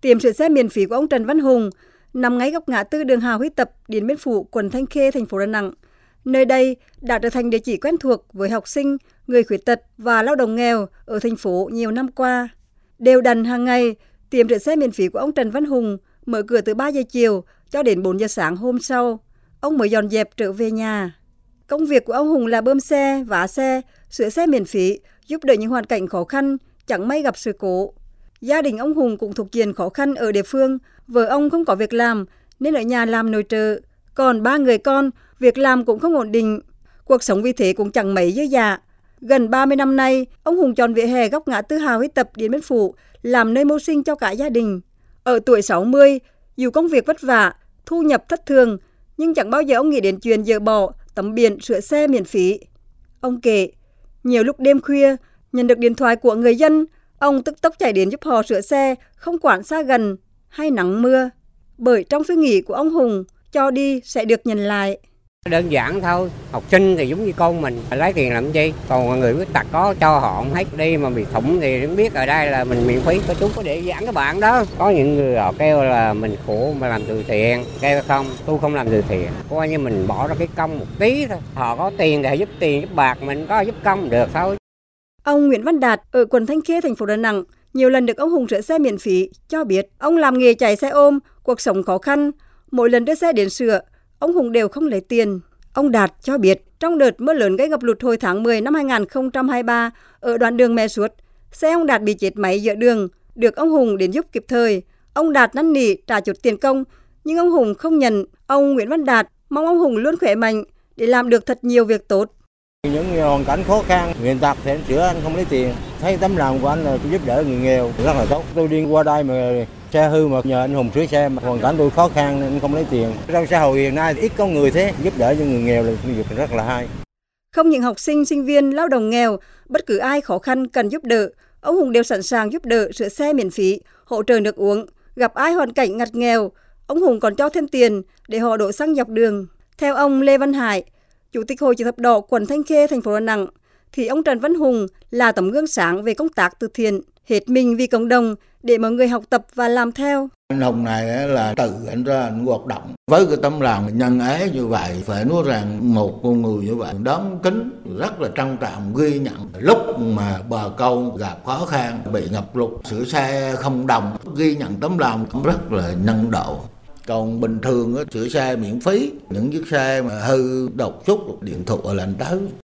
Tiệm sửa xe miễn phí của ông Trần Văn Hùng nằm ngay góc ngã tư đường Hà Huy Tập, Điện Biên Phủ, quận Thanh Khê, thành phố Đà Nẵng. Nơi đây đã trở thành địa chỉ quen thuộc với học sinh, người khuyết tật và lao động nghèo ở thành phố nhiều năm qua. Đều đặn hàng ngày, tiệm rửa xe miễn phí của ông Trần Văn Hùng mở cửa từ 3 giờ chiều cho đến 4 giờ sáng hôm sau. Ông mới dọn dẹp trở về nhà. Công việc của ông Hùng là bơm xe, vá xe, sửa xe miễn phí, giúp đỡ những hoàn cảnh khó khăn, chẳng may gặp sự cố. Gia đình ông Hùng cũng thuộc diện khó khăn ở địa phương, vợ ông không có việc làm nên ở nhà làm nội trợ. Còn ba người con, việc làm cũng không ổn định. Cuộc sống vì thế cũng chẳng mấy dư dạ. Gần 30 năm nay, ông Hùng chọn vỉa hè góc ngã tư Hào Huy Tập Điện Biên Phủ làm nơi mưu sinh cho cả gia đình. Ở tuổi 60, dù công việc vất vả, thu nhập thất thường, nhưng chẳng bao giờ ông nghĩ đến chuyện dỡ bỏ tắm biển sửa xe miễn phí. Ông kể, nhiều lúc đêm khuya, nhận được điện thoại của người dân, ông tức tốc chạy đến giúp họ sửa xe, không quản xa gần hay nắng mưa. Bởi trong suy nghĩ của ông Hùng, cho đi sẽ được nhận lại. Đơn giản thôi, học sinh thì giống như con mình, lấy tiền làm gì? Còn người khuyết tật có cho họ không hết đi mà bị thủng thì cũng biết ở đây là mình miễn phí. Có chú có để giảng các bạn đó. Có những người họ kêu là mình khổ mà làm từ thiện, kêu không, tôi không làm từ thiện. Coi như mình bỏ ra cái công một tí thôi. Họ có tiền thì giúp tiền, giúp bạc, mình có giúp công được thôi. Ông Nguyễn Văn Đạt ở quận Thanh Khê, thành phố Đà Nẵng nhiều lần được ông Hùng sửa xe miễn phí, cho biết ông làm nghề chạy xe ôm, cuộc sống khó khăn. Mỗi lần đưa xe đến sửa, ông Hùng đều không lấy tiền. Ông Đạt cho biết trong đợt mưa lớn gây ngập lụt hồi tháng 10 năm 2023 ở đoạn đường Mẹ Suốt, xe ông Đạt bị chết máy giữa đường, được ông Hùng đến giúp kịp thời. Ông Đạt năn nỉ trả chút tiền công, nhưng ông Hùng không nhận. Ông Nguyễn Văn Đạt mong ông Hùng luôn khỏe mạnh để làm được thật nhiều việc tốt. Những hoàn cảnh khó khăn, người tật thì anh chữa anh không lấy tiền. Thấy tấm lòng của anh là giúp đỡ người nghèo rất là tốt. Tôi đi qua đây mà xe hư mà nhờ anh Hùng sửa xe mà hoàn cảnh tôi khó khăn nên không lấy tiền. Trong xã hội hiện nay ít có người thế giúp đỡ cho người nghèo là việc rất là hay. Không những học sinh, sinh viên, lao động nghèo, bất cứ ai khó khăn cần giúp đỡ, ông Hùng đều sẵn sàng giúp đỡ sửa xe miễn phí, hỗ trợ nước uống. Gặp ai hoàn cảnh ngặt nghèo, ông Hùng còn cho thêm tiền để họ đổ xăng dọc đường. Theo ông Lê Văn Hải, Chủ tịch Hội chữ thập đỏ quận Thanh Khê, thành phố Đà Nẵng, thì ông Trần Văn Hùng là tấm gương sáng về công tác từ thiện, hết mình vì cộng đồng để mọi người học tập và làm theo. Anh Hùng này là từ anh ra anh hoạt động với cái tấm lòng nhân ái như vậy phải nói rằng một con người như vậy đón kính rất là trân trọng ghi nhận lúc mà bà câu gặp khó khăn bị ngập lụt sửa xe không đồng ghi nhận tấm lòng cũng rất là nhân đạo còn bình thường á, sửa xe miễn phí những chiếc xe mà hư độc chút điện thoại là anh tới.